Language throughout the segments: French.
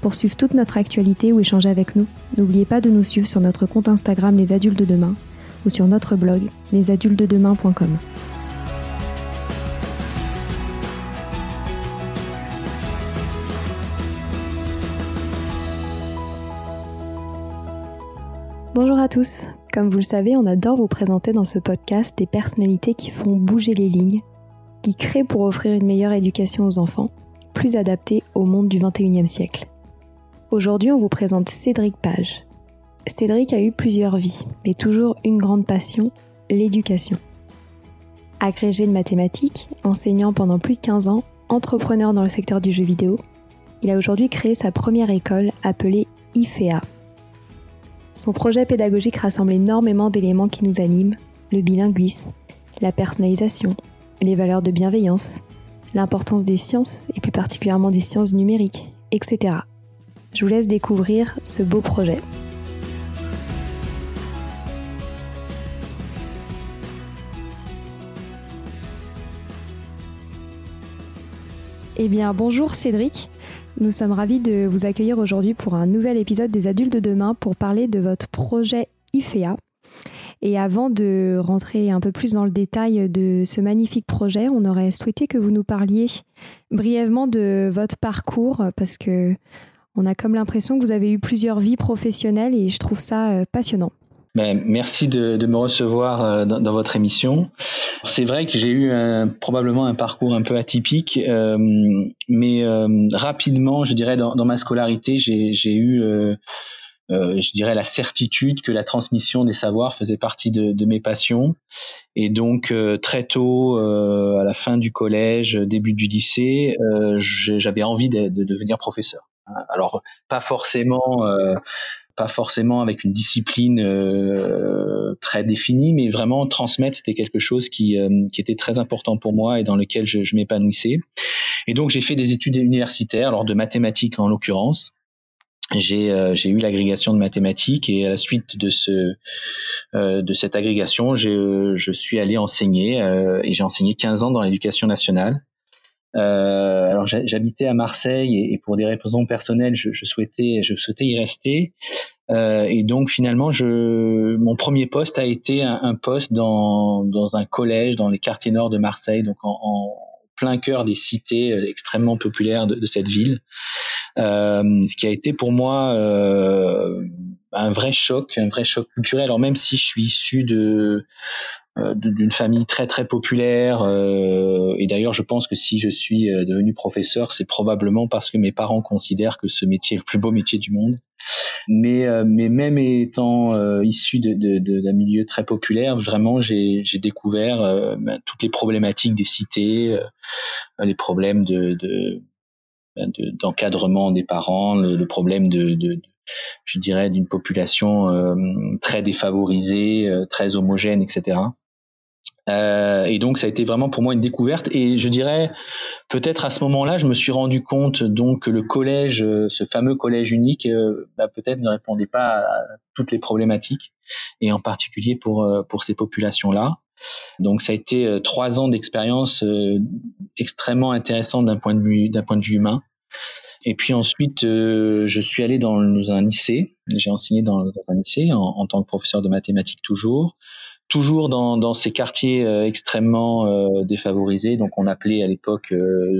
Pour suivre toute notre actualité ou échanger avec nous, n'oubliez pas de nous suivre sur notre compte Instagram Les Adultes de Demain ou sur notre blog lesadultesdedemain.com. Bonjour à tous. Comme vous le savez, on adore vous présenter dans ce podcast des personnalités qui font bouger les lignes, qui créent pour offrir une meilleure éducation aux enfants, plus adaptée au monde du 21e siècle. Aujourd'hui, on vous présente Cédric Page. Cédric a eu plusieurs vies, mais toujours une grande passion, l'éducation. Agrégé de mathématiques, enseignant pendant plus de 15 ans, entrepreneur dans le secteur du jeu vidéo, il a aujourd'hui créé sa première école appelée IFEA. Son projet pédagogique rassemble énormément d'éléments qui nous animent, le bilinguisme, la personnalisation, les valeurs de bienveillance, l'importance des sciences et plus particulièrement des sciences numériques, etc. Je vous laisse découvrir ce beau projet. Eh bien, bonjour Cédric. Nous sommes ravis de vous accueillir aujourd'hui pour un nouvel épisode des Adultes de demain pour parler de votre projet IFEA. Et avant de rentrer un peu plus dans le détail de ce magnifique projet, on aurait souhaité que vous nous parliez brièvement de votre parcours parce que on a comme l'impression que vous avez eu plusieurs vies professionnelles et je trouve ça euh, passionnant. Ben, merci de, me recevoir euh, dans, votre émission. C'est vrai que j'ai eu probablement un parcours un peu atypique, euh, mais rapidement, je dirais, dans, ma scolarité, j'ai eu, je dirais, la certitude que la transmission des savoirs faisait partie de, mes passions. Et donc, très tôt, à la fin du collège, début du lycée, j'avais envie de devenir professeur. Alors pas forcément euh, pas forcément avec une discipline euh, très définie, mais vraiment transmettre, c'était quelque chose qui, euh, qui était très important pour moi et dans lequel je, je m'épanouissais. Et donc j'ai fait des études universitaires, alors de mathématiques en l'occurrence. J'ai euh, eu l'agrégation de mathématiques et à la suite de ce de cette agrégation, je suis allé enseigner et j'ai enseigné 15 ans dans l'éducation nationale. Euh, alors j'habitais à Marseille et, pour des raisons personnelles, je, je, souhaitais, je souhaitais y rester. Euh, et donc finalement, je, mon premier poste a été un, un, poste dans, dans un collège dans les quartiers nord de Marseille, donc en, en plein cœur des cités euh, extrêmement populaires de, de cette ville. Euh, ce qui a été pour moi euh, un vrai choc, un vrai choc culturel. Alors même si je suis issu de d'une famille très très populaire et d'ailleurs je pense que si je suis devenu professeur c'est probablement parce que mes parents considèrent que ce métier est le plus beau métier du monde. Mais mais même étant issu de, de, d'un milieu très populaire vraiment j'ai découvert ben, toutes les problématiques des cités les problèmes de, de d'encadrement des parents, le, problème de, de, je dirais, d'une population euh, très défavorisée, euh, très homogène, etc. Euh, et donc ça a été vraiment pour moi une découverte. Et je dirais, peut-être à ce moment-là, je me suis rendu compte donc que le collège, ce fameux collège unique, bah, peut-être ne répondait pas à toutes les problématiques, et en particulier pour pour ces populations-là. Donc ça a été trois ans d'expérience extrêmement intéressante d'un point de vue d'un point de vue humain. Et puis ensuite, euh, je suis allé dans, un lycée. J'ai enseigné dans, un lycée en, tant que professeur de mathématiques toujours, toujours dans, dans ces quartiers euh, extrêmement euh, défavorisés. Donc on appelait à l'époque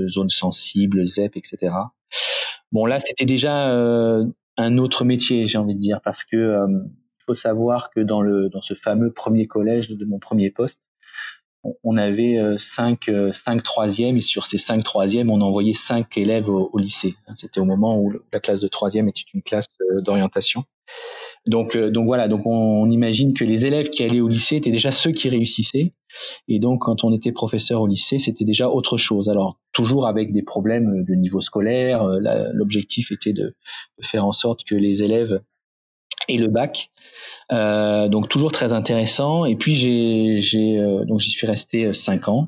zone sensible, ZEP, etc. Bon là, c'était déjà un autre métier, j'ai envie de dire, parce que il faut savoir que dans le dans ce fameux premier collège de mon premier poste, on avait euh, cinq, euh, cinq troisièmes et sur ces cinq troisièmes, on envoyait cinq élèves au, lycée. C'était au moment où la classe de troisième était une classe euh, d'orientation. Donc, donc voilà, donc on, imagine que les élèves qui allaient au lycée étaient déjà ceux qui réussissaient. Et donc, quand on était professeur au lycée, c'était déjà autre chose. Alors, toujours avec des problèmes de niveau scolaire. L'objectif était de, faire en sorte que les élèves aient le bac, euh, donc toujours très intéressant. Et puis j'ai, j'ai euh, donc j'y suis resté euh, cinq ans.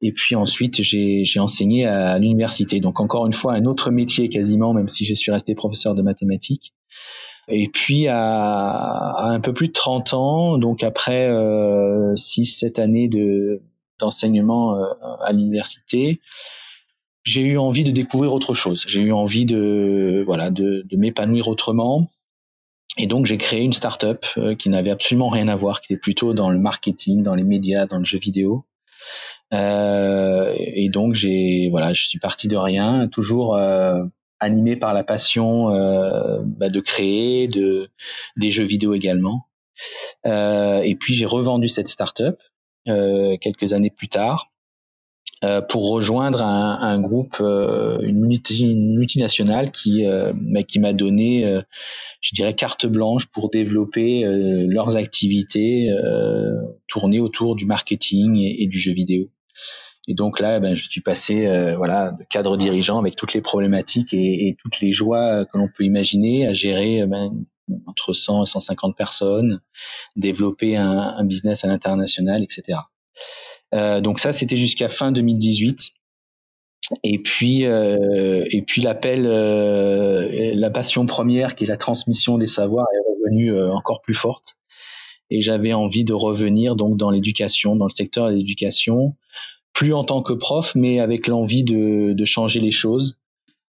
Et puis ensuite j'ai, j'ai enseigné à l'université. Donc encore une fois un autre métier quasiment, même si je suis resté professeur de mathématiques. Et puis à, à un peu plus de 30 ans, donc après euh, 6-7 années de, d'enseignement à l'université, j'ai eu envie de découvrir autre chose. J'ai eu envie de voilà de, de m'épanouir autrement. Et donc j'ai créé une startup euh, qui n'avait absolument rien à voir, qui était plutôt dans le marketing, dans les médias, dans le jeu vidéo. Euh, et donc j'ai voilà, je suis parti de rien, toujours euh, animé par la passion euh, bah, de créer, de des jeux vidéo également. Euh, et puis j'ai revendu cette startup quelques années plus tard pour rejoindre un, groupe, une, multinationale qui bah, qui m'a donné je dirais, carte blanche pour développer euh, leurs activités euh, tournées autour du marketing et, du jeu vidéo. Et donc là, ben, je suis passé euh, voilà, de cadre dirigeant avec toutes les problématiques et, toutes les joies que l'on peut imaginer à gérer ben, entre 100 et 150 personnes, développer un business à l'international, etc. Euh, donc ça, c'était jusqu'à fin 2018. Et puis, euh, et puis l'appel, euh, la passion première qui est la transmission des savoirs est revenue euh, encore plus forte. Et j'avais envie de revenir donc dans l'éducation, dans le secteur de l'éducation, plus en tant que prof, mais avec l'envie de, de changer les choses.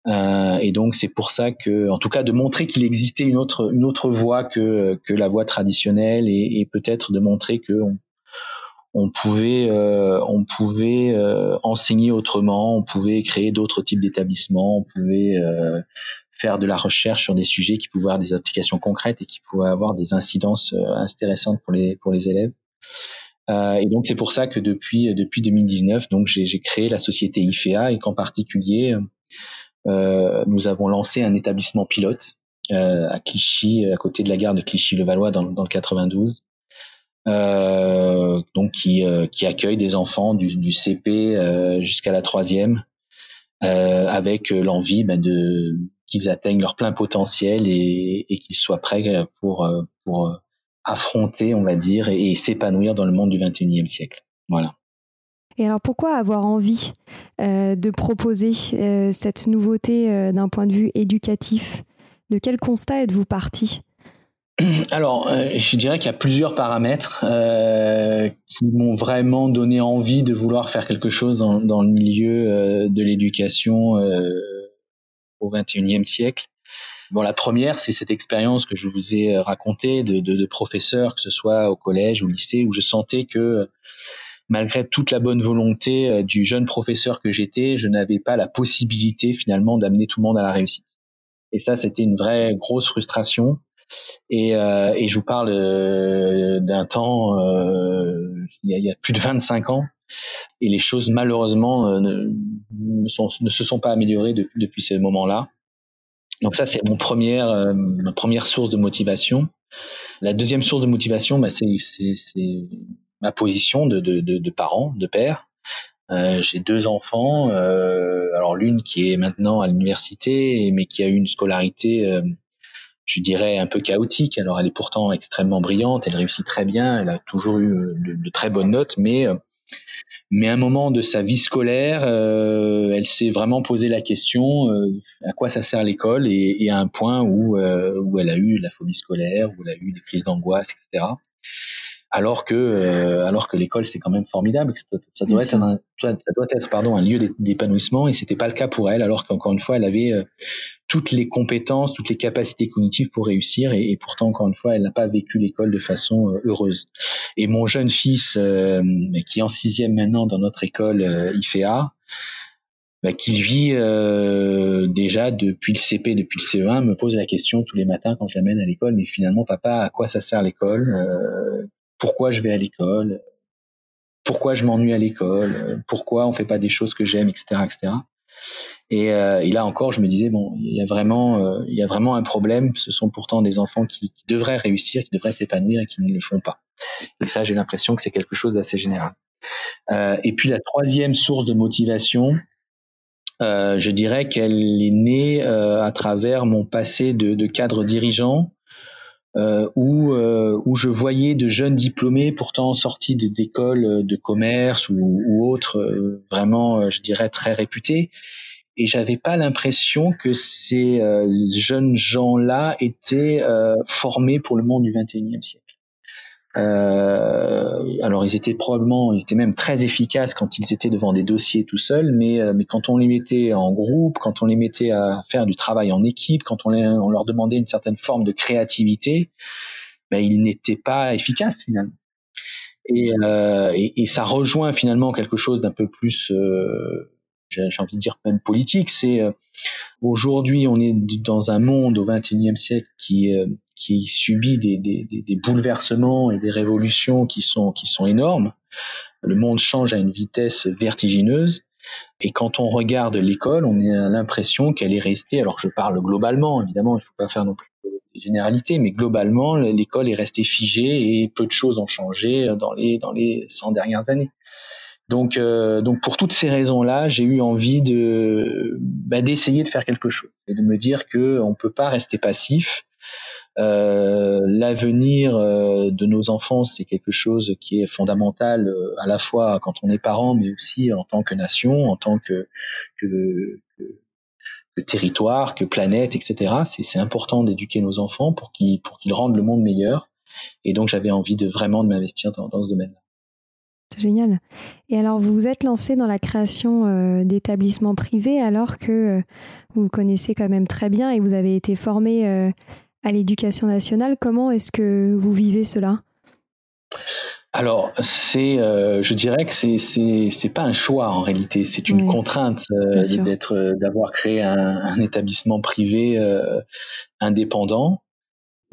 Euh, et donc c'est pour ça que, en tout cas, de montrer qu'il existait une autre une autre voie que que la voie traditionnelle et, et peut-être de montrer que on, pouvait, euh, on pouvait euh, enseigner autrement, on pouvait créer d'autres types d'établissements, on pouvait euh, faire de la recherche sur des sujets qui pouvaient avoir des applications concrètes et qui pouvaient avoir des incidences intéressantes pour les pour les élèves. et donc c'est pour ça que depuis depuis 2019, donc j'ai créé la société IFEA et qu'en particulier nous avons lancé un établissement pilote à Clichy, à côté de la gare de Clichy-le-Valois dans, dans le 92, euh, donc qui, euh, qui accueille des enfants du, CP euh, jusqu'à la troisième, avec l'envie ben, de qu'ils atteignent leur plein potentiel et, et qu'ils soient prêts pour pour affronter, on va dire, et, s'épanouir dans le monde du 21e siècle. Voilà. Et alors pourquoi avoir envie euh, de proposer euh, cette nouveauté euh, d'un point de vue éducatif? De quel constat êtes-vous parti? alors, euh, je dirais qu'il y a plusieurs paramètres euh, qui m'ont vraiment donné envie de vouloir faire quelque chose dans, dans le milieu euh, de l'éducation euh, au XXIe siècle. Bon, la première, c'est cette expérience que je vous ai racontée de, de, de, professeur, que ce soit au collège ou au lycée, où je sentais que malgré toute la bonne volonté du jeune professeur que j'étais, je n'avais pas la possibilité finalement d'amener tout le monde à la réussite. Et ça, c'était une vraie grosse frustration. Et, euh, et je vous parle euh, d'un temps, euh, il y, a, plus de 25 ans. Et les choses, malheureusement, ne, se sont pas améliorées depuis, ce moment-là. Donc ça, c'est mon première, ma première source de motivation. La deuxième source de motivation, bah, c'est ma position de, de, de, parent, de père. J'ai deux enfants, alors l'une qui est maintenant à l'université, mais qui a eu une scolarité, je dirais, un peu chaotique. Alors elle est pourtant extrêmement brillante, elle réussit très bien, elle a toujours eu de, très bonnes notes, mais mais à un moment de sa vie scolaire, elle s'est vraiment posé la question à quoi ça sert l'école et, et, à un point où où elle a eu la phobie scolaire, où elle a eu des crises d'angoisse, etc alors que euh, alors que l'école c'est quand même formidable ça, doit être un, ça doit être pardon un lieu d'épanouissement et c'était pas le cas pour elle alors qu'encore une fois elle avait euh, toutes les compétences toutes les capacités cognitives pour réussir et, pourtant encore une fois elle n'a pas vécu l'école de façon euh, heureuse. Et mon jeune fils qui est en sixième maintenant dans notre école IFEA bah, qui lui déjà depuis le CP depuis le CE1 me pose la question tous les matins quand je l'amène à l'école mais finalement papa à quoi ça sert l'école pourquoi je vais à l'école, pourquoi je m'ennuie à l'école, pourquoi on fait pas des choses que j'aime, etc., etc. Euh, et, là encore, je me disais bon, il y a vraiment, euh, y a vraiment un problème. Ce sont pourtant des enfants qui, devraient réussir, qui devraient s'épanouir et qui ne le font pas. Et ça, j'ai l'impression que c'est quelque chose d'assez général. Euh, et puis la troisième source de motivation, je dirais qu'elle est née à travers mon passé de cadre dirigeant euh, où, euh, où je voyais de jeunes diplômés pourtant sortis d'écoles de commerce ou, autres euh, vraiment je dirais très réputés et j'avais pas l'impression que ces jeunes gens-là étaient formés pour le monde du 21e siècle. Euh, alors ils étaient probablement, ils étaient même très efficaces quand ils étaient devant des dossiers tout seuls, mais, euh, mais quand on les mettait en groupe, quand on les mettait à faire du travail en équipe, quand on, leur demandait une certaine forme de créativité, ben, ils n'étaient pas efficaces finalement. Et, euh, et, et, ça rejoint finalement quelque chose d'un peu plus, euh, j'ai envie de dire même politique. C'est euh, aujourd'hui on est dans un monde au XXIe siècle qui qui subit des, bouleversements et des révolutions qui sont, qui sont énormes. Le monde change à une vitesse vertigineuse. Et quand on regarde l'école, on a l'impression qu'elle est restée, alors je parle globalement, évidemment, il ne faut pas faire non plus des généralités, mais globalement, l'école est restée figée et peu de choses ont changé dans les, dans les 100 dernières années. Donc, euh, donc pour toutes ces raisons-là, j'ai eu envie de bah, d'essayer de faire quelque chose et de me dire que on peut pas rester passif, euh, l'avenir euh, de nos enfants, c'est quelque chose qui est fondamental à la fois quand on est parent, mais aussi en tant que nation, en tant que, territoire, que planète, etc. C'est important d'éduquer nos enfants pour qu'ils pour qu'ils rendent le monde meilleur. Et donc j'avais envie de vraiment de m'investir dans, dans ce domaine-là. C'est génial. Et alors, vous vous êtes lancé dans la création d'établissements privés alors que vous connaissez quand même très bien et vous avez été formé à l'éducation nationale. Comment est-ce que vous vivez cela? Alors, c'est, euh, je dirais que c'est, c'est, pas un choix en réalité, c'est une contrainte euh, d'être, euh, d'avoir créé un, établissement privé indépendant.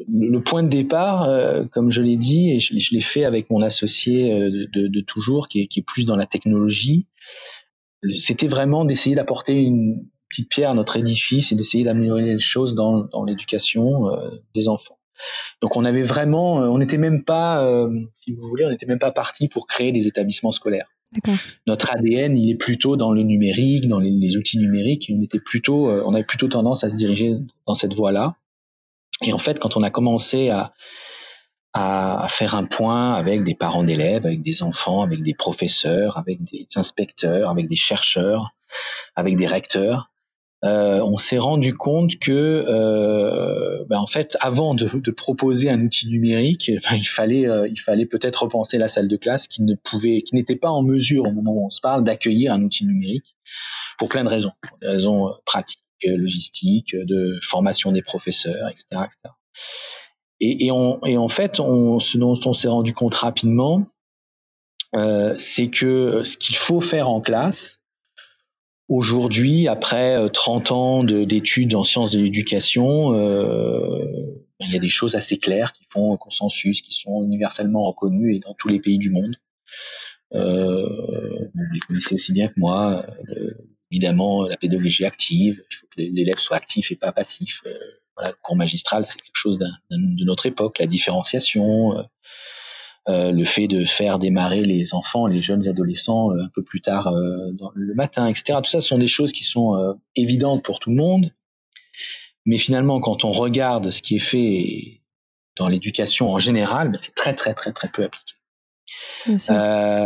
Le point de départ, comme je l'ai dit, et je, l'ai fait avec mon associé de, toujours, qui est, qui est, plus dans la technologie, c'était vraiment d'essayer d'apporter une, petite pierre à notre édifice et d'essayer d'améliorer les choses dans, dans l'éducation euh, des enfants. Donc on avait vraiment, euh, on n'était même pas, euh, si vous voulez, on n'était même pas parti pour créer des établissements scolaires. Notre ADN, il est plutôt dans le numérique, dans les, outils numériques. On était plutôt, on avait plutôt tendance à se diriger dans cette voie-là. Et en fait, quand on a commencé à, faire un point avec des parents d'élèves, avec des enfants, avec des professeurs, avec des inspecteurs, avec des chercheurs, avec des recteurs, euh, on s'est rendu compte que, euh, ben en fait, avant de, proposer un outil numérique, ben il fallait, euh, fallait peut-être repenser la salle de classe qui ne pouvait, qui n'était pas en mesure au moment où on se parle d'accueillir un outil numérique pour plein de raisons, des raisons pratiques, logistiques, de formation des professeurs, etc., etc. Et, en fait, ce dont on s'est rendu compte rapidement, euh, c'est que ce qu'il faut faire en classe, Aujourd'hui, après 30 euh, ans d'études en sciences de l'éducation, euh, il y a des choses assez claires qui font consensus, qui sont universellement reconnues et dans tous les pays du monde. Euh, vous les connaissez aussi bien que moi. Évidemment, la pédagogie active, il faut que l'élève soit actif et pas passif. voilà, le cours magistral, c'est quelque chose de notre époque, la différenciation. Euh, le fait de faire démarrer les enfants, les jeunes adolescents un peu plus tard le matin, etc. Tout ça ce sont des choses qui sont évidentes pour tout le monde, mais finalement, quand on regarde ce qui est fait dans l'éducation en général, ben, c'est très très très très peu appliqué. Euh,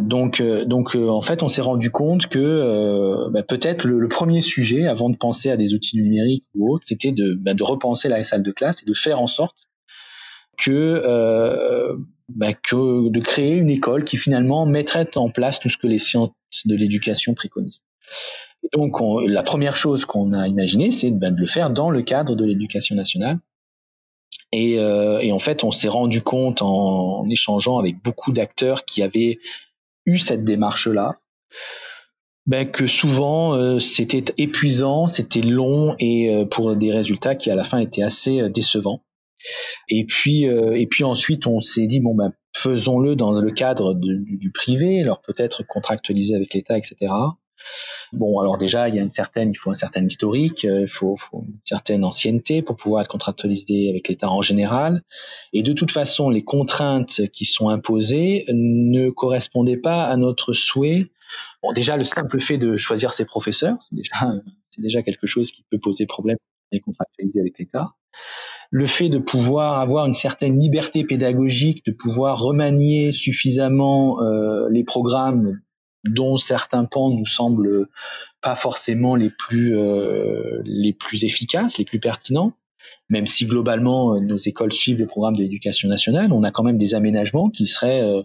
donc, euh, donc euh, en fait, on s'est rendu compte que ben, peut-être le, premier sujet, avant de penser à des outils numériques ou autres, c'était de, de repenser la salle de classe et de faire en sorte que, ben, que de créer une école qui finalement mettrait en place tout ce que les sciences de l'éducation préconisent donc, la première chose qu'on a imaginé, c'est de le faire dans le cadre de l'éducation nationale. Et, euh, et, en fait, on s'est rendu compte en, échangeant avec beaucoup d'acteurs qui avaient eu cette démarche-là, ben, que souvent euh, c'était épuisant, c'était long et euh, pour des résultats qui à la fin étaient assez décevants. Et puis, et puis ensuite, on s'est dit bon ben faisons-le dans le cadre du, du, privé, alors peut-être contractualiser avec l'État, etc. Bon, alors déjà, il y a une certaine, il faut un certain historique, euh, il faut, une certaine ancienneté pour pouvoir être contractualisé avec l'État en général. Et de toute façon, les contraintes qui sont imposées ne correspondaient pas à notre souhait. Bon, déjà, le simple fait de choisir ses professeurs, c'est déjà, quelque chose qui peut poser problème les contractualisé avec l'État. Le fait de pouvoir avoir une certaine liberté pédagogique, de pouvoir remanier suffisamment euh, les programmes dont certains pans nous semblent pas forcément les plus euh, les plus efficaces, les plus pertinents. Même si globalement euh, nos écoles suivent le programme de l'éducation nationale, on a quand même des aménagements qui seraient euh,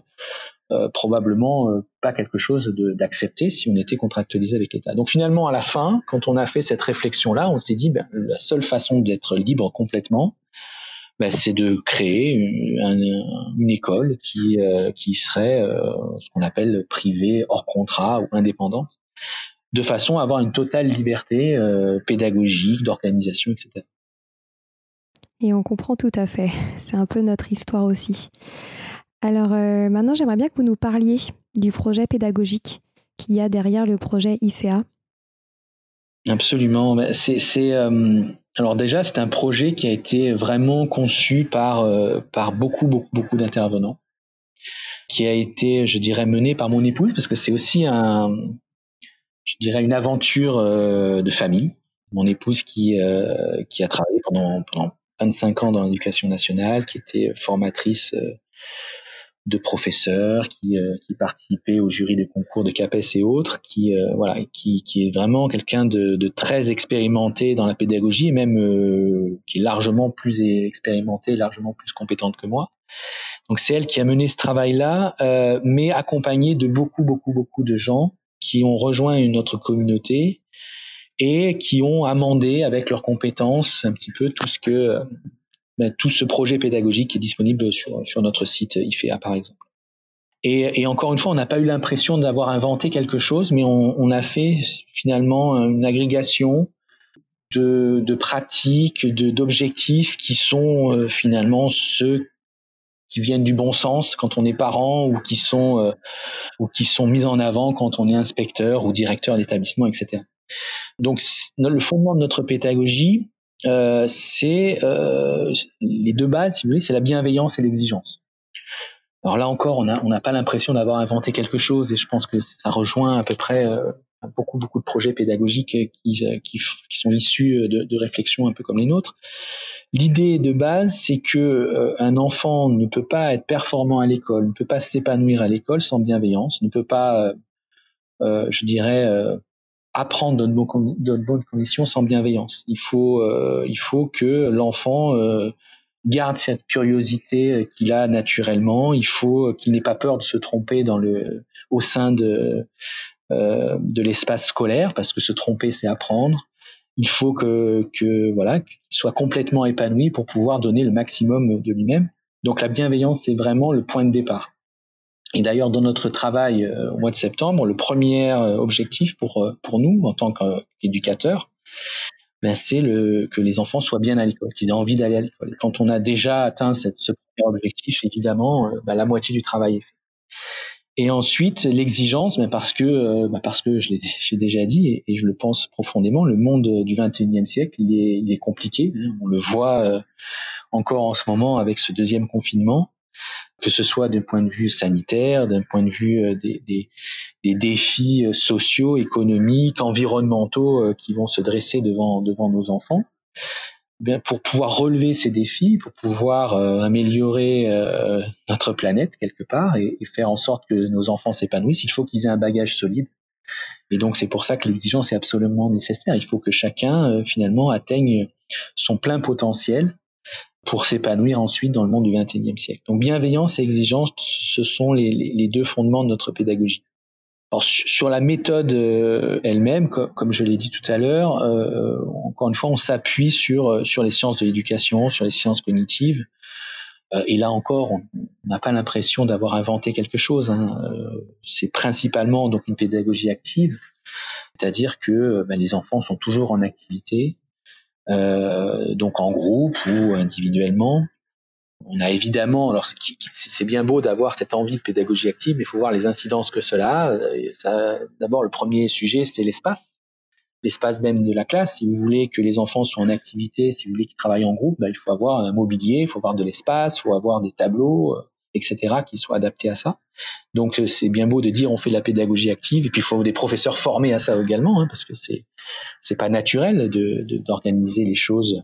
euh probablement pas quelque chose d'accepté si on était contractualisé avec l'État. Donc finalement, à la fin, quand on a fait cette réflexion-là, on s'est dit ben, la seule façon d'être libre complètement, ben, c'est de créer une, une école qui, euh, qui serait euh, ce qu'on appelle privée, hors contrat ou indépendante, de façon à avoir une totale liberté euh, pédagogique, d'organisation, etc. Et on comprend tout à fait. C'est un peu notre histoire aussi. Alors maintenant, j'aimerais bien que vous nous parliez du projet pédagogique qu'il y a derrière le projet IFEA. Absolument. C'est alors déjà, c'est un projet qui a été vraiment conçu par, euh, par beaucoup, beaucoup, beaucoup d'intervenants, qui a été, je dirais, mené par mon épouse, parce que c'est aussi un, je dirais, une aventure euh, de famille. Mon épouse qui, euh, qui a travaillé pendant, pendant 25 ans dans l'éducation nationale, qui était formatrice de professeurs qui, euh, qui participaient au jury des concours de CAPES et autres, qui euh, voilà, qui, qui est vraiment quelqu'un de, de, très expérimenté dans la pédagogie et même euh, qui est largement plus expérimenté, largement plus compétente que moi. Donc c'est elle qui a mené ce travail-là, mais accompagnée de beaucoup, beaucoup, beaucoup de gens qui ont rejoint une autre communauté et qui ont amendé avec leurs compétences un petit peu tout ce que ben, tout ce projet pédagogique est disponible sur, notre site IFEA, par exemple. Et, encore une fois, on n'a pas eu l'impression d'avoir inventé quelque chose, mais on, a fait finalement une agrégation de, de pratiques, d'objectifs qui sont euh, finalement ceux qui viennent du bon sens quand on est parent ou qui sont euh, ou qui sont mis en avant quand on est inspecteur ou directeur d'établissement, etc. Donc le fondement de notre pédagogie, euh, c'est euh, les deux bases, si vous voulez, c'est la bienveillance et l'exigence. Alors là encore, on n'a pas l'impression d'avoir inventé quelque chose, et je pense que ça rejoint à peu près euh, beaucoup beaucoup de projets pédagogiques qui sont issus de, de, réflexions un peu comme les nôtres. L'idée de base, c'est que un enfant ne peut pas être performant à l'école, ne peut pas s'épanouir à l'école sans bienveillance, ne peut pas, je dirais, apprendre dans de, bonnes conditions sans bienveillance. Il faut, euh, il faut que l'enfant euh, garde cette curiosité qu'il a naturellement. Il faut qu'il n'ait pas peur de se tromper dans le, au sein de, euh, de l'espace scolaire, parce que se tromper, c'est apprendre. Il faut que, que voilà, qu'il soit complètement épanoui pour pouvoir donner le maximum de lui-même. Donc la bienveillance, c'est vraiment le point de départ. Et d'ailleurs, dans notre travail euh, au mois de septembre, le premier euh, objectif pour, euh, pour nous, en tant qu'éducateurs, ben, c'est que les enfants soient bien à l'école, qu'ils aient envie d'aller à l'école. Quand on a déjà atteint ce premier objectif, évidemment, ben, la moitié du travail est fait. Et ensuite, l'exigence, mais parce que, parce que je l'ai déjà dit et, je le pense profondément, le monde du 21e siècle, il est, compliqué. On le voit encore en ce moment avec ce deuxième confinement, que ce soit d'un point de vue sanitaire, d'un point de vue euh, des, défis sociaux, économiques, environnementaux qui vont se dresser devant, nos enfants. Bien, pour pouvoir relever ces défis, pour pouvoir euh, améliorer euh, notre planète quelque part et, faire en sorte que nos enfants s'épanouissent, il faut qu'ils aient un bagage solide. Et donc c'est pour ça que l'exigence est absolument nécessaire. Il faut que chacun euh, finalement atteigne son plein potentiel pour s'épanouir ensuite dans le monde du XXIe siècle. Donc bienveillance et exigence, ce sont les, deux fondements de notre pédagogie. Alors, sur la méthode euh, elle-même, comme je l'ai dit tout à l'heure, euh, encore une fois, on s'appuie sur euh, sur les sciences de l'éducation, sur les sciences cognitives. et là encore, on n'a pas l'impression d'avoir inventé quelque chose. Hein. c'est principalement donc une pédagogie active, c'est-à-dire que ben, les enfants sont toujours en activité, donc en groupe ou individuellement. On a évidemment, alors c'est bien beau d'avoir cette envie de pédagogie active, mais il faut voir les incidences que cela a. D'abord, le premier sujet, c'est l'espace, l'espace même de la classe. Si vous voulez que les enfants soient en activité, si vous voulez qu'ils travaillent en groupe, ben, il faut avoir un mobilier, il faut avoir de l'espace, il faut avoir des tableaux, euh, etc., qui soient adaptés à ça. Donc euh, c'est bien beau de dire on fait de la pédagogie active, et puis il faut des professeurs formés à ça également, hein, parce que c'est c'est pas naturel de d'organiser les choses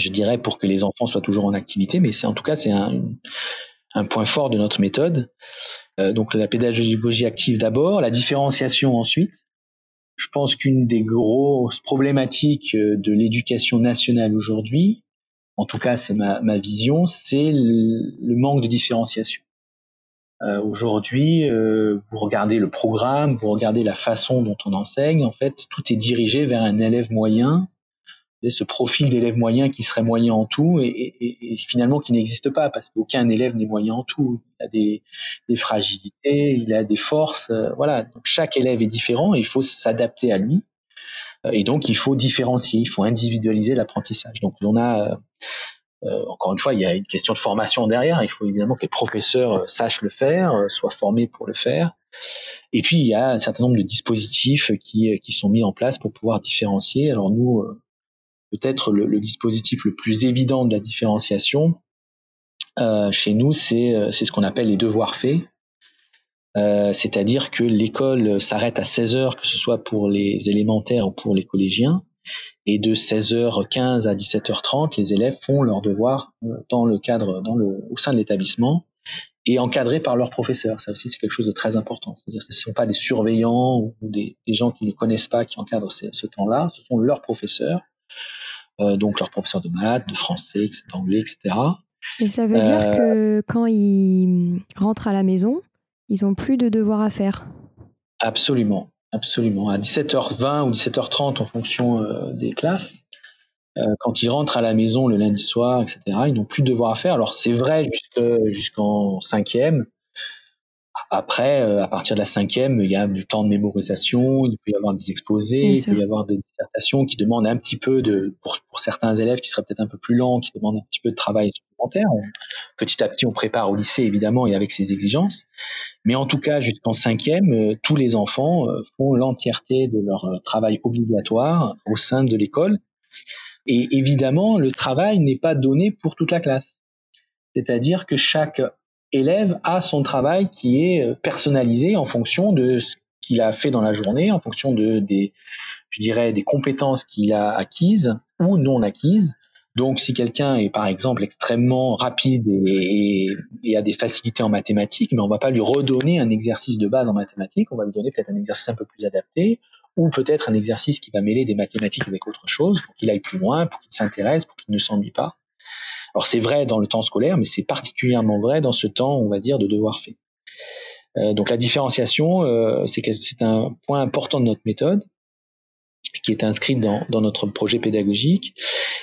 je dirais, pour que les enfants soient toujours en activité, mais c'est en tout cas c'est un, un, point fort de notre méthode. Euh, donc la pédagogie active d'abord, la différenciation ensuite. Je pense qu'une des grosses problématiques euh, de l'éducation nationale aujourd'hui, en tout cas c'est ma, ma, vision, c'est le, manque de différenciation. Euh, aujourd'hui, euh, vous regardez le programme, vous regardez la façon dont on enseigne, en fait, tout est dirigé vers un élève moyen ce profil d'élève moyen qui serait moyen en tout et, finalement qui n'existe pas parce qu'aucun élève n'est moyen en tout. Il a des, fragilités, il a des forces. Euh, voilà, donc chaque élève est différent et il faut s'adapter à lui. Euh, et donc il faut différencier, il faut individualiser l'apprentissage. Donc on a euh, encore une fois, il y a une question de formation derrière. Il faut évidemment que les professeurs sachent le faire, soient formés pour le faire. Et puis il y a un certain nombre de dispositifs qui, qui sont mis en place pour pouvoir différencier. Alors nous, peut-être le, dispositif le plus évident de la différenciation euh, chez nous, euh, c'est ce qu'on appelle les devoirs faits. Euh, c'est-à-dire que l'école s'arrête à 16 heures, que ce soit pour les élémentaires ou pour les collégiens, et de 16h15 à 17h30, les élèves font leurs devoirs dans le cadre, dans le, au sein de l'établissement, et encadrés par leurs professeurs. Ça aussi, c'est quelque chose de très important. C'est-à-dire que ce ne sont pas des surveillants ou des, gens qui ne connaissent pas qui encadrent ce temps-là, ce sont leurs professeurs euh, donc leurs professeurs de maths, de français, d'anglais, etc. Et ça veut dire euh, que quand ils rentrent à la maison, ils n'ont plus de devoirs à faire Absolument, absolument. À 17h20 ou 17h30 en fonction euh, des classes, quand ils rentrent à la maison le lundi soir, etc., ils n'ont plus de devoirs à faire. Alors c'est vrai jusqu'en cinquième, après, euh, à partir de la cinquième, il y a du temps de mémorisation, il peut y avoir des exposés, il peut y avoir des dissertations qui demandent un petit peu de, pour, pour certains élèves qui seraient peut-être un peu plus lents, qui demandent un petit peu de travail petit à petit, on prépare au lycée, évidemment, et avec ses exigences. Mais en tout cas, jusqu'en cinquième, euh, tous les enfants euh, font l'entièreté de leur travail obligatoire au sein de l'école. Et évidemment, le travail n'est pas donné pour toute la classe. C'est-à-dire que chaque élève a son travail qui est euh, personnalisé en fonction de ce qu'il a fait dans la journée, en fonction de des, je dirais, des compétences qu'il a acquises ou non acquises. Donc, si quelqu'un est par exemple extrêmement rapide et, et, a des facilités en mathématiques, mais on va pas lui redonner un exercice de base en mathématiques, on va lui donner peut-être un exercice un peu plus adapté, ou peut-être un exercice qui va mêler des mathématiques avec autre chose pour qu'il aille plus loin, pour qu'il s'intéresse, pour qu'il ne s'ennuie pas. Alors c'est vrai dans le temps scolaire, mais c'est particulièrement vrai dans ce temps, on va dire, de devoir fait. Euh, donc la différenciation, euh, c'est un point important de notre méthode qui est inscrit dans, notre projet pédagogique.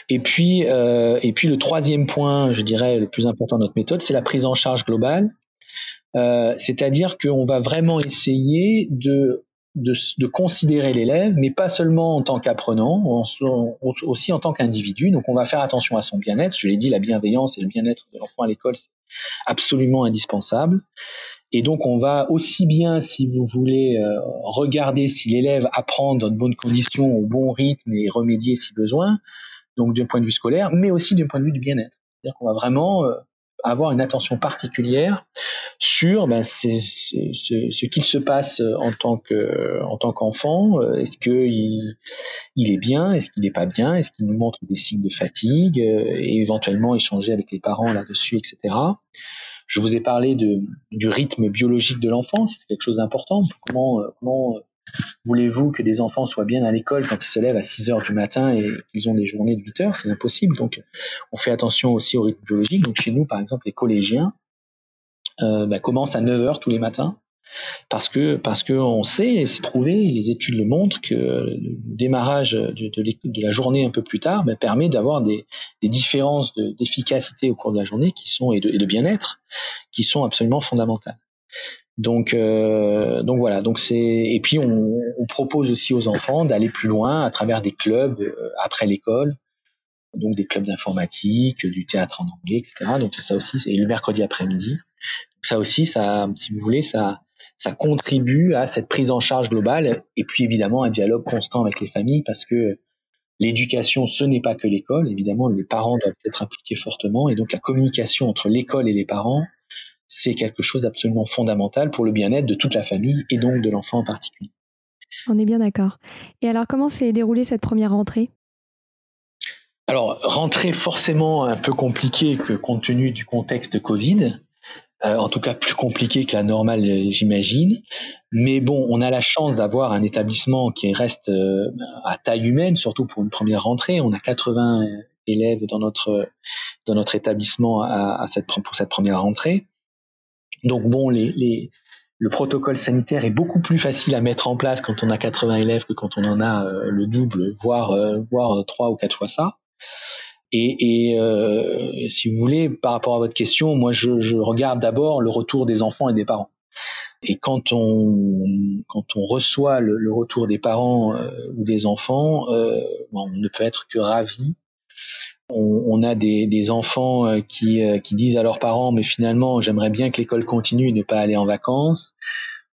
Et puis, euh, et puis le troisième point, je dirais, le plus important de notre méthode, c'est la prise en charge globale. C'est-à-dire qu'on va vraiment essayer de de, considérer l'élève, mais pas seulement en tant qu'apprenant, aussi en tant qu'individu. Donc on va faire attention à son bien-être. Je l'ai dit, la bienveillance et le bien-être de l'enfant à l'école, c'est absolument indispensable. Et donc on va aussi bien, si vous voulez, euh, regarder si l'élève apprend dans de bonnes conditions, au bon rythme et remédier si besoin, donc d'un point de vue scolaire, mais aussi d'un point de vue du bien-être. C'est-à-dire qu'on va vraiment euh, avoir une attention particulière sur ben, ce, ce, qu'il se passe en tant que en qu'enfant. Est-ce qu'il il est bien? Est-ce qu'il n'est pas bien? Est-ce qu'il nous montre des signes de fatigue? Et éventuellement échanger avec les parents là-dessus, etc. Je vous ai parlé du rythme biologique de l'enfant, c'est quelque chose d'important. Comment, comment voulez-vous que des enfants soient bien à l'école quand ils se lèvent à 6 heures du matin et qu'ils ont des journées de 8 heures? C'est impossible. Donc, on fait attention aussi au rythme biologique. Donc, chez nous, par exemple, les collégiens euh, bah, commencent à 9 heures tous les matins parce que parce que on sait, c'est prouvé, les études le montrent que le démarrage de, la journée un peu plus tard ben, permet d'avoir des, des, différences d'efficacité au cours de la journée qui sont et de, bien-être qui sont absolument fondamentales. Donc euh, donc voilà, donc c'est et puis on, on, propose aussi aux enfants d'aller plus loin à travers des clubs euh, après l'école, donc des clubs d'informatique, du théâtre en anglais, etc. Donc ça aussi, c'est le mercredi après-midi. Ça aussi, ça, si vous voulez, ça ça contribue à cette prise en charge globale et puis évidemment un dialogue constant avec les familles parce que l'éducation ce n'est pas que l'école évidemment les parents doivent être impliqués fortement et donc la communication entre l'école et les parents c'est quelque chose d'absolument fondamental pour le bien-être de toute la famille et donc de l'enfant en particulier. On est bien d'accord. Et alors comment s'est déroulée cette première rentrée? Alors, rentrée forcément un peu compliquée que compte tenu du contexte Covid, euh, en tout cas plus compliqué que la normale, j'imagine. Mais bon, on a la chance d'avoir un établissement qui reste euh, à taille humaine, surtout pour une première rentrée. On a 80 élèves dans notre dans notre établissement à, cette, pour cette première rentrée. Donc bon, les, les, le protocole sanitaire est beaucoup plus facile à mettre en place quand on a 80 élèves que quand on en a euh, le double, voire voire trois ou quatre fois ça. Et, et euh, si vous voulez, par rapport à votre question, moi je, je regarde d'abord le retour des enfants et des parents. Et quand on quand on reçoit le, le retour des parents euh, ou des enfants, euh, on ne peut être que ravi. On, on a des, des enfants euh, qui, euh, qui disent à leurs parents mais finalement j'aimerais bien que l'école continue et ne pas aller en vacances.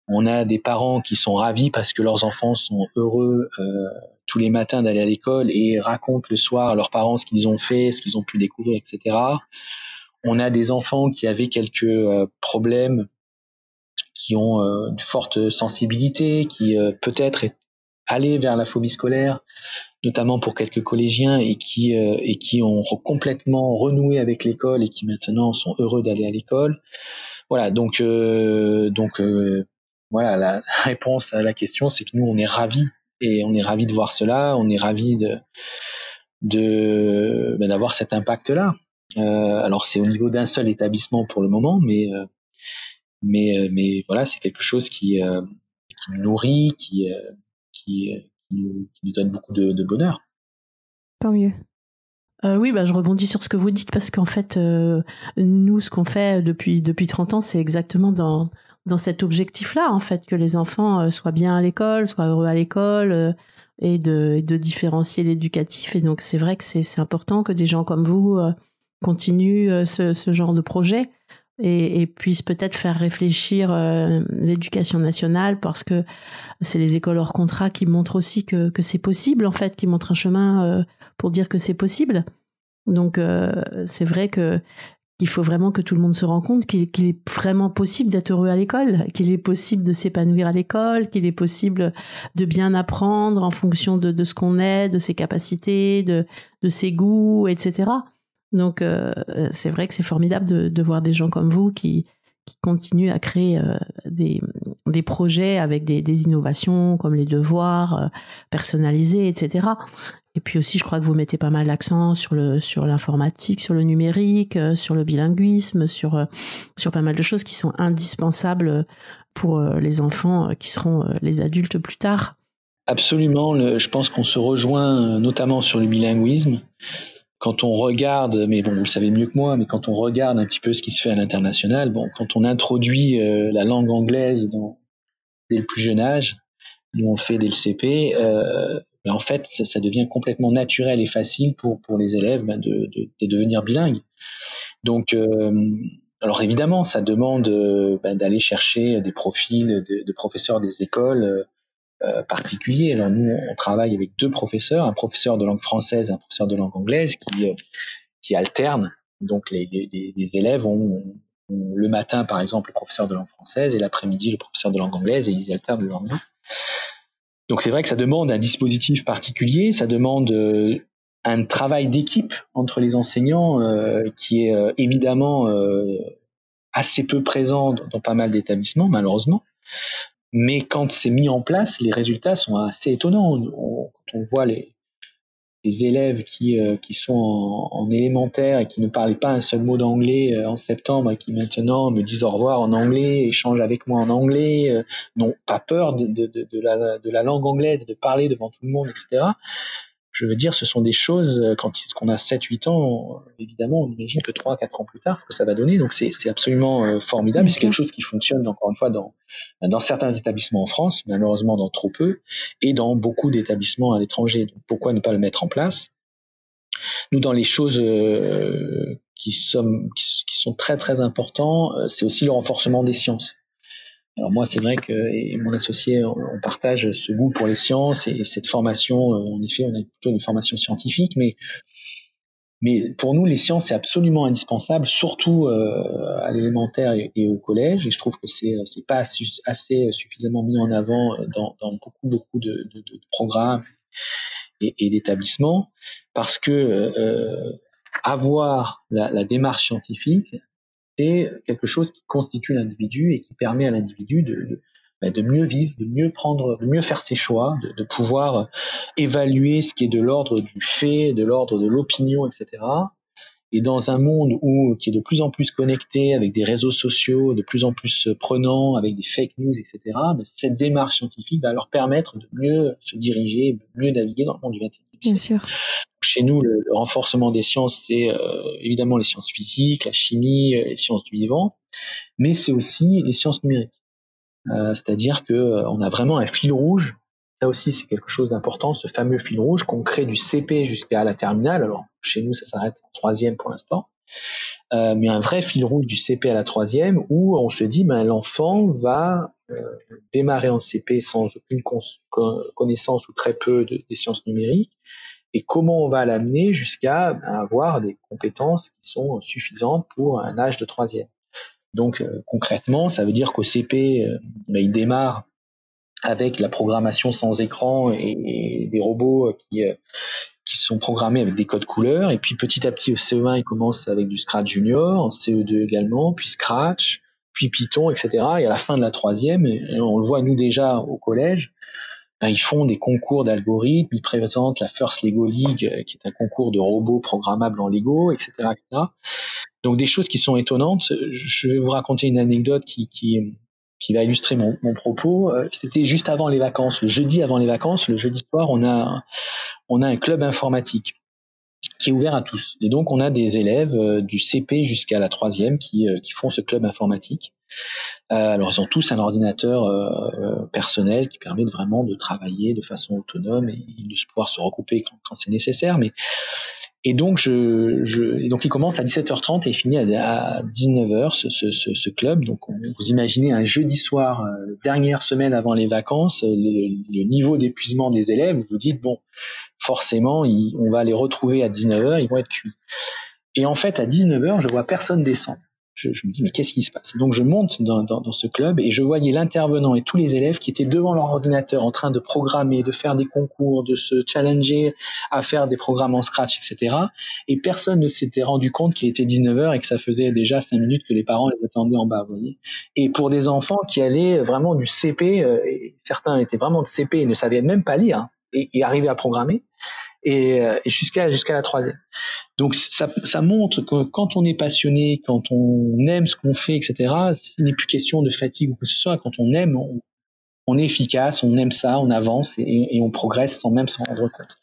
On a des parents qui sont ravis parce que leurs enfants sont heureux euh, tous les matins d'aller à l'école et racontent le soir à leurs parents ce qu'ils ont fait, ce qu'ils ont pu découvrir, etc. On a des enfants qui avaient quelques euh, problèmes, qui ont euh, une forte sensibilité, qui peut-être est allé vers la phobie scolaire, notamment pour quelques collégiens et qui et qui ont complètement renoué avec l'école et qui maintenant sont heureux d'aller à l'école. Voilà, donc donc voilà, la réponse à la question, c'est que nous, on est ravis et on est ravis de voir cela, on est ravis de, de ben, d'avoir cet impact-là. Euh, alors c'est au niveau d'un seul établissement pour le moment, mais euh, mais euh, mais voilà, c'est quelque chose qui euh, qui nous nourrit, qui qui, qui, nous, qui, nous, donne beaucoup de, de bonheur. Tant mieux. Euh, oui, bah, je rebondis sur ce que vous dites parce qu'en fait, euh, nous, ce qu'on fait depuis depuis 30 ans, c'est exactement dans dans cet objectif-là, en fait, que les enfants euh, soient bien à l'école, soient heureux à l'école, et de, de différencier l'éducatif. Et donc, c'est vrai que c'est important que des gens comme vous continuent ce, ce, genre de projet et, et puissent peut-être faire réfléchir l'éducation nationale parce que c'est les écoles hors contrat qui montrent aussi que, que c'est possible, en fait, qui montrent un chemin pour dire que c'est possible. Donc, c'est vrai que qu'il faut vraiment que tout le monde se rende compte qu'il est vraiment possible d'être heureux à l'école, qu'il est possible de s'épanouir à l'école, qu'il est possible de bien apprendre en fonction de, de ce qu'on est, de ses capacités, de, de ses goûts, etc. Donc euh, c'est vrai que c'est formidable de, voir des gens comme vous qui, qui continuent à créer euh, des, des projets avec des, innovations comme les devoirs euh, personnalisés, etc. Et puis aussi, je crois que vous mettez pas mal l'accent sur le sur l'informatique, sur le numérique, sur le bilinguisme, sur sur pas mal de choses qui sont indispensables pour les enfants qui seront les adultes plus tard. Absolument, je pense qu'on se rejoint notamment sur le bilinguisme. Quand on regarde, mais bon, vous le savez mieux que moi, mais quand on regarde un petit peu ce qui se fait à l'international, bon, quand on introduit la langue anglaise dans, dès le plus jeune âge, nous on fait dès le CP, euh, mais en fait, ça, ça, devient complètement naturel et facile pour, pour les élèves ben, de, de, de, devenir bilingues. Donc, euh, alors évidemment, ça demande ben, d'aller chercher des profils de, de professeurs des écoles euh, particulier. Alors nous, on travaille avec deux professeurs, un professeur de langue française, et un professeur de langue anglaise, qui euh, alternent. Donc les élèves ont, le matin, par exemple, le professeur de langue française et l'après-midi le professeur de langue anglaise et ils alternent le lendemain. Donc c'est vrai que ça demande un dispositif particulier, ça demande euh, un travail d'équipe entre les enseignants qui est évidemment assez peu présent dans pas mal d'établissements, malheureusement. Mais quand c'est mis en place, les résultats sont assez étonnants. On, on voit les, élèves qui, euh, sont en, en, élémentaire et qui ne parlaient pas un seul mot d'anglais euh, en septembre et qui maintenant me disent au revoir en anglais, échangent avec moi en anglais, euh, n'ont pas peur de, la, de la langue anglaise, de parler devant tout le monde, etc je veux dire, ce sont des choses, euh, quand on a 7-8 ans, évidemment, on imagine que 3-4 ans plus tard, ce que ça va donner. Donc c'est absolument euh, formidable. C'est quelque chose qui fonctionne, encore une fois, dans, dans certains établissements en France, malheureusement dans trop peu, et dans beaucoup d'établissements à l'étranger. Donc pourquoi ne pas le mettre en place? Nous, dans les choses euh, qui, sont, qui, sont très très importants, c'est aussi le renforcement des sciences. Alors moi, c'est vrai que et mon associé, on, partage ce goût pour les sciences et cette formation. Euh, en effet, on a plutôt une formation scientifique, mais mais pour nous, les sciences c'est absolument indispensable, surtout euh, à l'élémentaire et, au collège. Et je trouve que c'est c'est pas assez suffisamment mis en avant dans, dans beaucoup beaucoup de, de, de programmes et, et d'établissements, parce que euh, avoir la, la démarche scientifique, c'est quelque chose qui constitue l'individu et qui permet à l'individu de, bah, mieux vivre, de mieux prendre, de mieux faire ses choix, de, pouvoir évaluer ce qui est de l'ordre du fait, de l'ordre de l'opinion, etc. Et dans un monde qui est de plus en plus connecté, avec des réseaux sociaux de plus en plus prenants, avec des fake news, etc., bah, cette démarche scientifique va leur permettre de mieux se diriger, de mieux naviguer dans le monde du 21e siècle. Bien sûr. Chez nous, le, renforcement des sciences, c'est euh, évidemment les sciences physiques, la chimie, euh, les sciences du vivant, mais c'est aussi les sciences numériques. Euh, c'est-à-dire que on a vraiment un fil rouge. Ça aussi, c'est quelque chose d'important, ce fameux fil rouge qu'on crée du CP jusqu'à la terminale. Alors chez nous, ça s'arrête en troisième pour l'instant. Euh, mais un vrai fil rouge du CP à la troisième où on se dit ben, l'enfant va euh, démarrer en CP sans aucune connaissance ou très peu de, des sciences numériques et comment on va l'amener jusqu'à ben, avoir des compétences qui sont suffisantes pour un âge de troisième? Donc euh, concrètement, ça veut dire qu'au CP, ben, il démarre avec la programmation sans écran et, des robots qui, qui sont programmés avec des codes couleurs. Et puis petit à petit au CE1, ils commencent avec du Scratch Junior, en CE2 également, puis Scratch, puis Python, etc. Et à la fin de la troisième, on le voit nous déjà au collège, ben, ils font des concours d'algorithmes, ils présentent la First Lego League, euh, qui est un concours de robots programmables en Lego, etc.. Donc des choses qui sont étonnantes. Je vais vous raconter une anecdote qui, qui, qui va illustrer mon, mon propos. Euh, c'était juste avant les vacances, le jeudi avant les vacances, le jeudi soir, on a on a un club informatique qui est ouvert à tous. Et donc, on a des élèves euh, du CP jusqu'à la troisième qui, euh, qui font ce club informatique. Euh, alors, ils ont tous un ordinateur personnel qui permet vraiment de travailler de façon autonome et de pouvoir se recouper quand, c'est nécessaire. Mais et donc, il commence à 17h30 et finit à, 19h ce, ce, ce, club. Donc, vous imaginez un jeudi soir, dernière semaine avant les vacances, le, le niveau d'épuisement des élèves. Vous vous dites bon, forcément, on va les retrouver à 19h, ils vont être cuits. Et en fait, à 19h, je vois personne descendre. Je, me dis, mais qu'est-ce qui se passe? Donc je monte dans, ce club et je voyais l'intervenant et tous les élèves qui étaient devant leur ordinateur en train de programmer, de faire des concours, de se challenger à faire des programmes en Scratch, etc. Et personne ne s'était rendu compte qu'il était 19h et que ça faisait déjà 5 minutes que les parents les attendaient en bas, vous voyez. Et pour des enfants qui allaient vraiment du CP, euh, et certains étaient vraiment de CP et ne savaient même pas lire, et, arriver à programmer et, euh, et jusqu'à jusqu'à la troisième. Donc ça, montre que quand on est passionné, quand on aime ce qu'on fait, etc., ce n'est plus question de fatigue ou que ce soit. Quand on aime, on, est efficace, on aime ça, on avance et, on progresse sans même s'en rendre compte.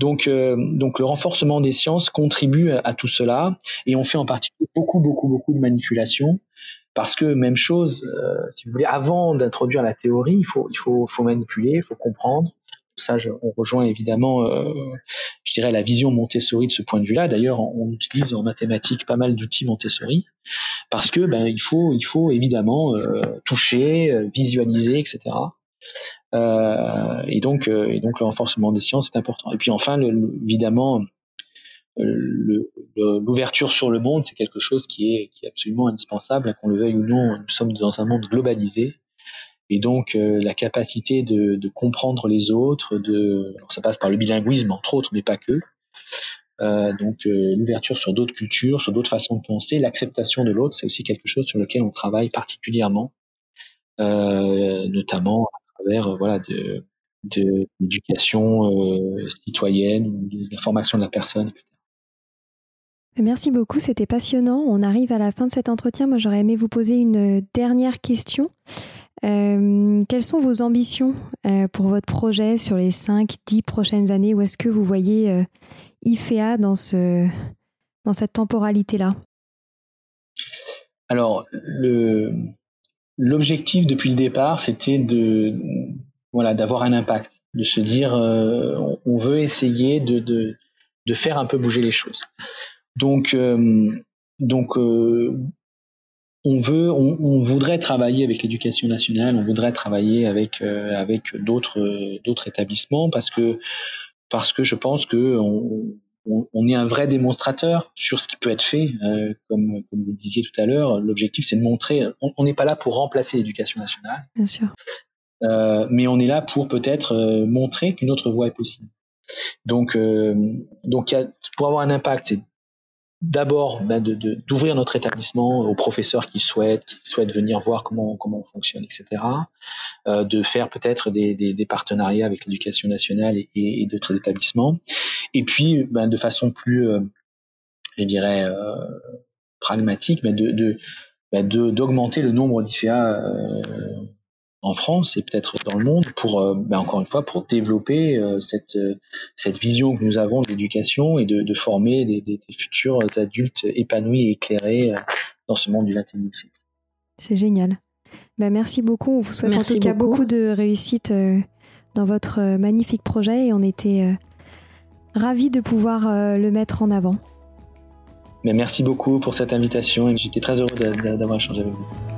Donc, euh, donc le renforcement des sciences contribue à, tout cela et on fait en particulier beaucoup, beaucoup, beaucoup de manipulations parce que même chose, euh, si vous voulez, avant d'introduire la théorie, il faut, il faut, faut manipuler, il faut comprendre, ça, on rejoint évidemment, euh, je dirais, la vision Montessori de ce point de vue-là. D'ailleurs, on, utilise en mathématiques pas mal d'outils Montessori parce que ben il faut, évidemment euh, toucher, euh, visualiser, etc. et donc, le renforcement des sciences est important. Et puis enfin, évidemment, l'ouverture sur le monde, c'est quelque chose qui est, qui est absolument indispensable, qu'on le veuille ou non. Nous sommes dans un monde globalisé et donc euh, la capacité de, de, comprendre les autres, de, alors ça passe par le bilinguisme entre autres, mais pas que. Euh, donc euh, l'ouverture sur d'autres cultures, sur d'autres façons de penser, l'acceptation de l'autre, c'est aussi quelque chose sur lequel on travaille particulièrement, euh, notamment à travers voilà de, de l'éducation citoyenne, de la formation de la personne, etc. Merci beaucoup, c'était passionnant. On arrive à la fin de cet entretien. Moi, j'aurais aimé vous poser une dernière question. Euh, quelles sont vos ambitions euh, pour votre projet sur les 5-10 prochaines années? Où est-ce que vous voyez euh, IFEA dans, ce, dans cette temporalité-là? Alors, l'objectif depuis le départ, c'était de voilà d'avoir un impact, de se dire on veut essayer de, de, de, faire un peu bouger les choses. Donc, donc on veut, on, voudrait travailler avec l'éducation nationale, on voudrait travailler avec euh, avec d'autres d'autres établissements parce que parce que je pense que on, est un vrai démonstrateur sur ce qui peut être fait. Euh, comme comme vous le disiez tout à l'heure, l'objectif c'est de montrer. On n'est pas là pour remplacer l'éducation nationale, bien sûr, euh, mais on est là pour peut-être montrer qu'une autre voie est possible. Donc, donc pour avoir un impact, c'est d'abord ben, d'ouvrir notre établissement aux professeurs qui souhaitent, qui souhaitent venir voir comment, comment on fonctionne, etc. Euh, de faire peut-être des, des, des, partenariats avec l'éducation nationale et, et, d'autres établissements. Et puis, ben, de façon plus, euh, je dirais, euh, pragmatique, ben, de, ben, de, d'augmenter le nombre d'IFEA euh, en France et peut-être dans le monde pour, euh, ben encore une fois, pour développer euh, cette, euh, cette vision que nous avons de l'éducation et de, de former des, des, futurs adultes épanouis et éclairés dans ce monde du XXIe siècle. C'est génial. Ben, merci beaucoup. On vous souhaite en tout cas beaucoup, de réussite dans votre magnifique projet et on était ravis de pouvoir le mettre en avant. Ben, merci beaucoup pour cette invitation et j'étais très heureux d'avoir échangé avec vous.